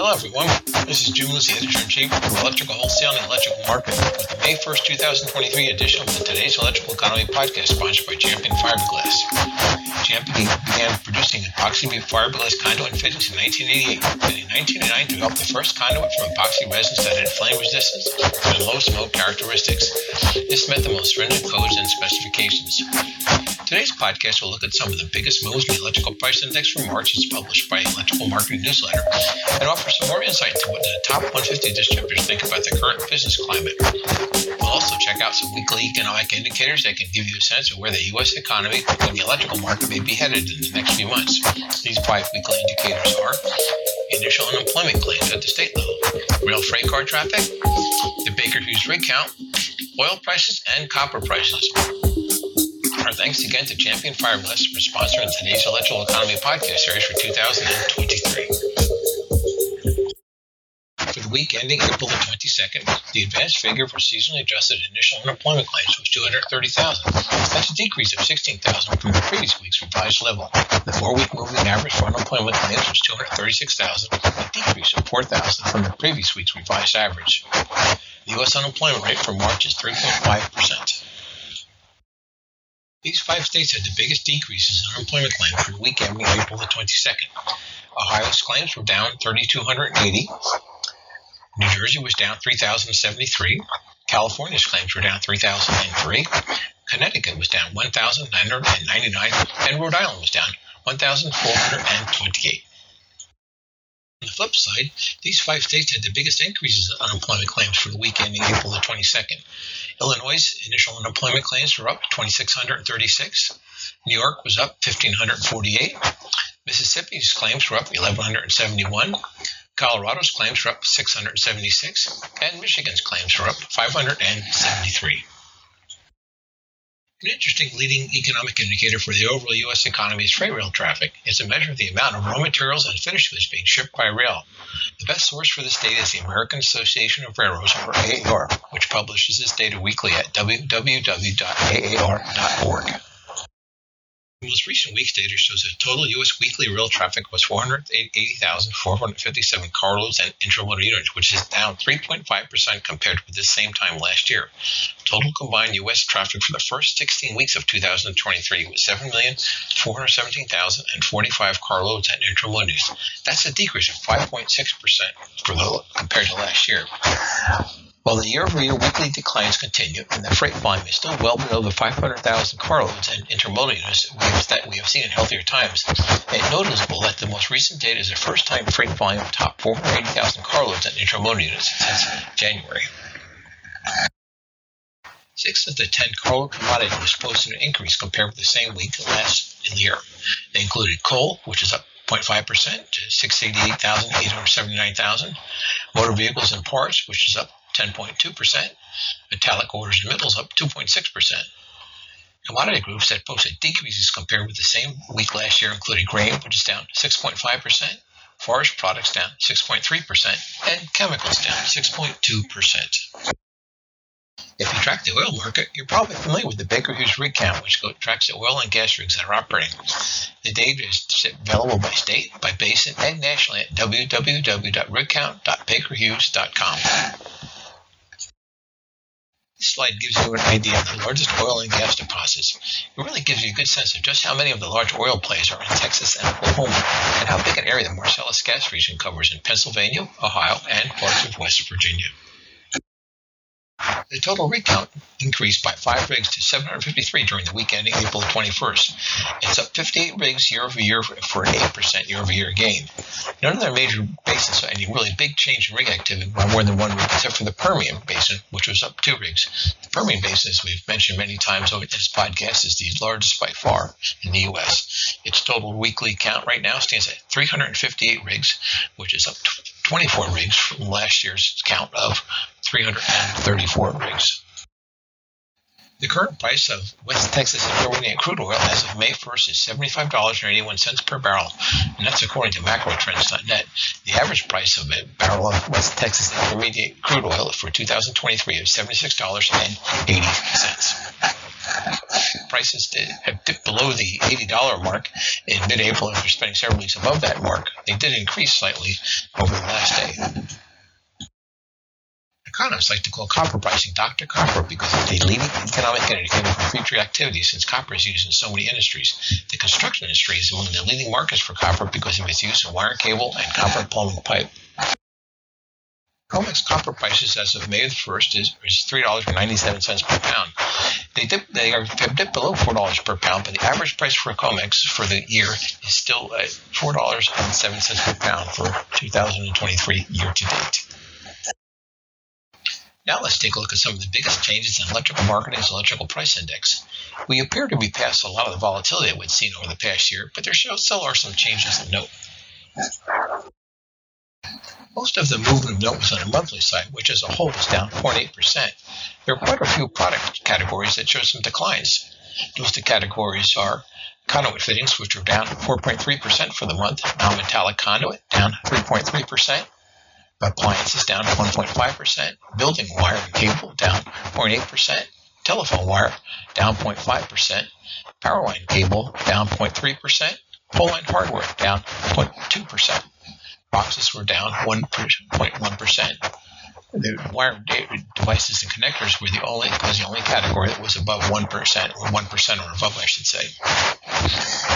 Hello, everyone. This is Jim Lucy, editor-in-chief of Electrical Wholesale and Electrical Market, with the May 1st, 2023 edition of the Today's Electrical Economy podcast, sponsored by Champion Fiberglass. Champion began producing epoxy fiberglass conduit and fittings in 1988, and in 1999 developed the first conduit from epoxy resins that had flame resistance and low smoke characteristics. This met the most stringent codes and specifications. Today's podcast will look at some of the biggest moves in the electrical price index for March as published by the Electrical Marketing Newsletter and offer some more insight into what the top 150 distributors think about the current business climate. We'll also check out some weekly economic indicators that can give you a sense of where the U.S. economy and the electrical market may be headed in the next few months. These five weekly indicators are initial unemployment claims at the state level, rail freight car traffic, the Baker Hughes rig count, oil prices, and copper prices. Our thanks again to Champion Fiberglass for sponsoring today's Electrical Economy podcast series for 2023. For the week ending April the 22nd, the advanced figure for seasonally adjusted initial unemployment claims was 230,000. That's a decrease of 16,000 from the previous week's revised level. The four-week moving average for unemployment claims was 236,000, a decrease of 4,000 from the previous week's revised average. The U.S. unemployment rate for March is 3.5 percent. These five states had the biggest decreases in unemployment claims for the week ending April the 22nd. Ohio's claims were down 3,280. New Jersey was down 3,073. California's claims were down 3,003. Connecticut was down 1,999. And Rhode Island was down 1,428. On the flip side, these five states had the biggest increases in unemployment claims for the week ending April the 22nd. Illinois' initial unemployment claims were up 2,636. New York was up 1,548. Mississippi's claims were up 1,171. Colorado's claims were up 676. And Michigan's claims were up 573. An interesting leading economic indicator for the overall U.S. economy is freight rail traffic. It's a measure of the amount of raw materials and finished goods being shipped by rail. The best source for this data is the American Association of Railroads, or AAR, which publishes this data weekly at www.aar.org. The most recent week's data shows that total U.S. weekly rail traffic was 480,457 carloads and intermodal units, which is down 3.5% compared with the same time last year. Total combined U.S. traffic for the first 16 weeks of 2023 was 7,417,045 carloads and intermodal units. That's a decrease of 5.6% the, compared to last year. While the year-over-year weekly declines continue and the freight volume is still well below the 500,000 carloads and intermodal units that we have seen in healthier times, it's noticeable that the most recent data is the first time freight volume topped 480,000 carloads and intermodal units since January. Six of the ten carload commodities posted an increase compared with the same week last in the year. They included coal, which is up 0.5% to 688,879,000, motor vehicles and parts, which is up 10.2%. Metallic ores and metals up 2.6%. Commodity groups that posted decreases compared with the same week last year including grain, which is down 6.5%, forest products down 6.3%, and chemicals down 6.2%. If you track the oil market, you're probably familiar with the Baker Hughes rig count, which tracks the oil and gas rigs that are operating. The data is available by state, by basin, and nationally at www.rigcount.bakerhughes.com. This slide gives you an idea of the largest oil and gas deposits. It really gives you a good sense of just how many of the large oil plays are in Texas and Oklahoma, and how big an area the Marcellus gas region covers in Pennsylvania, Ohio, and parts of West Virginia. The total rig count increased by five rigs to 753 during the week ending April 21st. It's up 58 rigs year over year for an 8% year over year gain. None of their major basins saw any really big change in rig activity by more than one rig, except for the Permian Basin, which was up two rigs. The Permian Basin, as we've mentioned many times over this podcast, is the largest by far in the U.S. Its total weekly count right now stands at 358 rigs, which is up 24 rigs from last year's count of 334 rigs. The current price of West Texas Intermediate crude oil as of May 1st is $75.81 per barrel, and that's according to macrotrends.net. The average price of a barrel of West Texas Intermediate crude oil for 2023 is $76.80. Prices did, have dipped below the $80 mark in mid-April after spending several weeks above that mark. They did increase slightly over the last day. Economists like to call copper pricing Dr. Copper because it's a leading economic indicator for future activity since copper is used in so many industries. The construction industry is among the leading markets for copper because of its use in wire cable and copper plumbing pipe. COMEX copper prices as of May the 1st is, is $3.97 per pound. They, dip, they are have dipped below $4 per pound, but the average price for COMEX for the year is still at $4.07 per pound for 2023 year to date. Now let's take a look at some of the biggest changes in electrical marketing's electrical price index. We appear to be past a lot of the volatility that we've seen over the past year, but there still are some changes to note. Most of the movement of note was on the monthly side, which as a whole was down 0.8%. There are quite a few product categories that show some declines. Those two categories are conduit fittings, which are down 4.3% for the month, non-metallic conduit down 3.3%, appliances down 1.5%, building wire and cable down 0.8%, telephone wire down 0.5%, power line cable down 0.3%, pole line hardware down 0.2%. Boxes were down 1.1%. The wire devices and connectors were the only was the only category that was above one percent or one percent or above, I should say.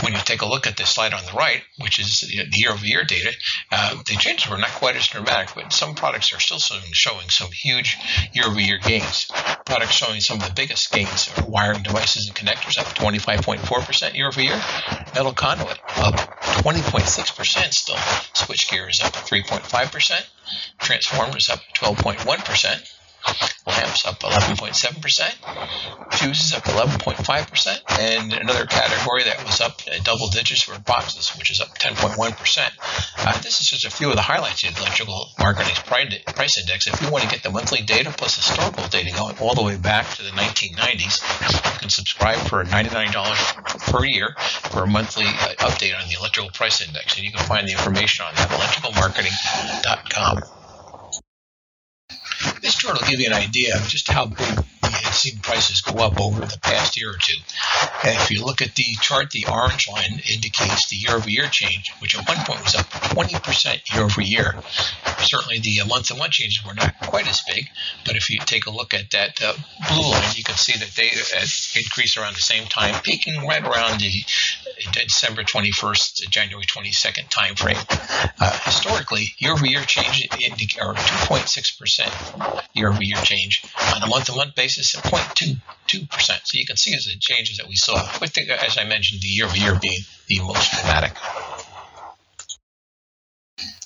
When you take a look at the slide on the right, which is the year-over-year data, uh, the changes were not quite as dramatic, but some products are still showing some huge year-over-year gains. Products showing some of the biggest gains are wiring devices and connectors up 25.4% year-over-year, metal conduit up 20.6% still, switchgear is up 3.5%, transformers up 12.1%, lamps up 11.7%, fuses up 11.5%, and another category that was up double digits were boxes, which is up 10.1%. Uh, this is just a few of the highlights of the electrical marketing price index. If you want to get the monthly data plus historical data going all the way back to the 1990s, you can subscribe for $99 per year for a monthly uh, update on the electrical price index, and you can find the information on that electricalmarketing.com. Chart will give you an idea of just how big we have seen prices go up over the past year or two. And if you look at the chart, the orange line indicates the year-over-year change, which at one point was up 20% year-over-year. Certainly the month-to-month changes were not quite as big, but if you take a look at that uh, blue line, you can see that they uh, increased around the same time, peaking right around the December 21st to January 22nd timeframe. Uh, historically, year-over-year change are 2.6% year-over-year change. On a month-to-month basis, 0.22%. So you can see the changes that we saw, with the, as I mentioned, the year-over-year being the most dramatic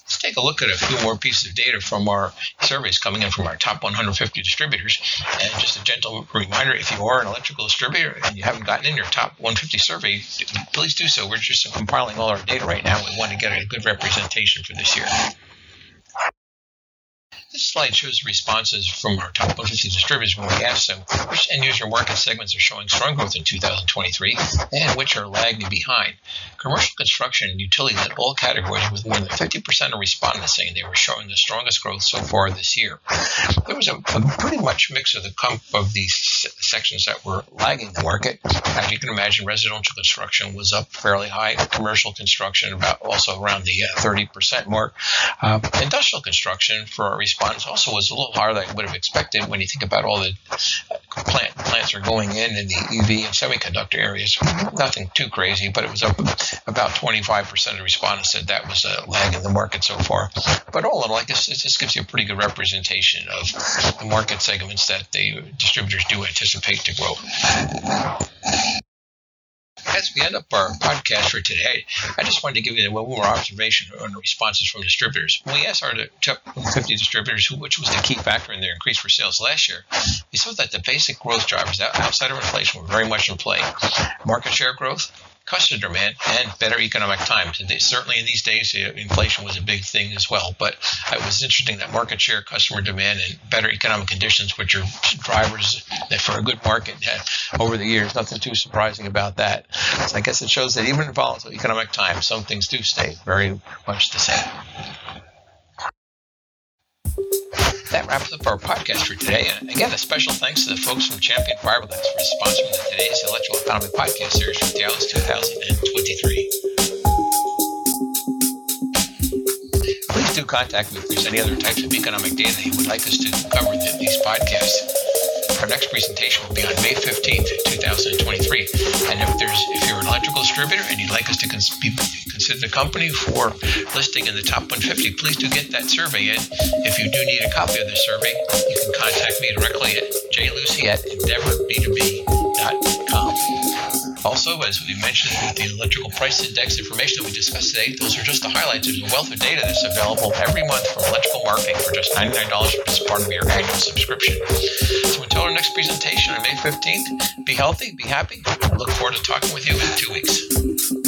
Let's take a look at a few more pieces of data from our surveys coming in from our top 150 distributors. And just a gentle reminder if you are an electrical distributor and you haven't gotten in your top 150 survey, please do so. We're just compiling all our data right now. We want to get a good representation for this year. This slide shows responses from our top 150 distributors when we asked them which end user market segments are showing strong growth in 2023 and which are lagging behind. Commercial construction and utility led all categories with more than 50% of respondents saying they were showing the strongest growth so far this year. There was a, a pretty much mix of the comp of these sections that were lagging the market. As you can imagine, residential construction was up fairly high. Commercial construction about also around the uh, 30% mark. Uh, industrial construction for our response also was a little higher than I would have expected when you think about all the uh, plant, plants are going in in the EV and semiconductor areas. Nothing too crazy, but it was up about 25% of respondents said that was a lag in the market so far. But all in all, I guess this gives you a pretty good representation of the market segments that the distributors do anticipate to grow as we end up our podcast for today, I just wanted to give you one more observation on responses from distributors. When we asked our top 50 distributors which was the key factor in their increase for sales last year, we saw that the basic growth drivers outside of inflation were very much in play. Market share growth, customer demand and better economic times. And they, certainly in these days, uh, inflation was a big thing as well. But it was interesting that market share, customer demand, and better economic conditions, which are drivers for a good market over the years, nothing too surprising about that. So I guess it shows that even in volatile economic times, some things do stay very much the same. That wraps up our podcast for today. And again, a special thanks to the folks from Champion Fiberglass for sponsoring the today's Electrical Economy podcast series for Dallas 2023. Please do contact me if there's any other types of economic data you would like us to cover in these podcasts. Our next presentation will be on May 15th, 2023. And if there's if you're an electrical distributor and you'd like us to cons- be, consider the company for listing in the top 150, please do get that survey in. If you do need a copy of the survey, you can contact me directly at jlucy at endeavorb2b.com. Also, as we mentioned the electrical price index information that we discussed today, those are just the highlights. There's a wealth of data that's available every month from electrical marketing for just $99 as part of your annual subscription. So until our next presentation on May 15th, be healthy, be happy. I look forward to talking with you in two weeks.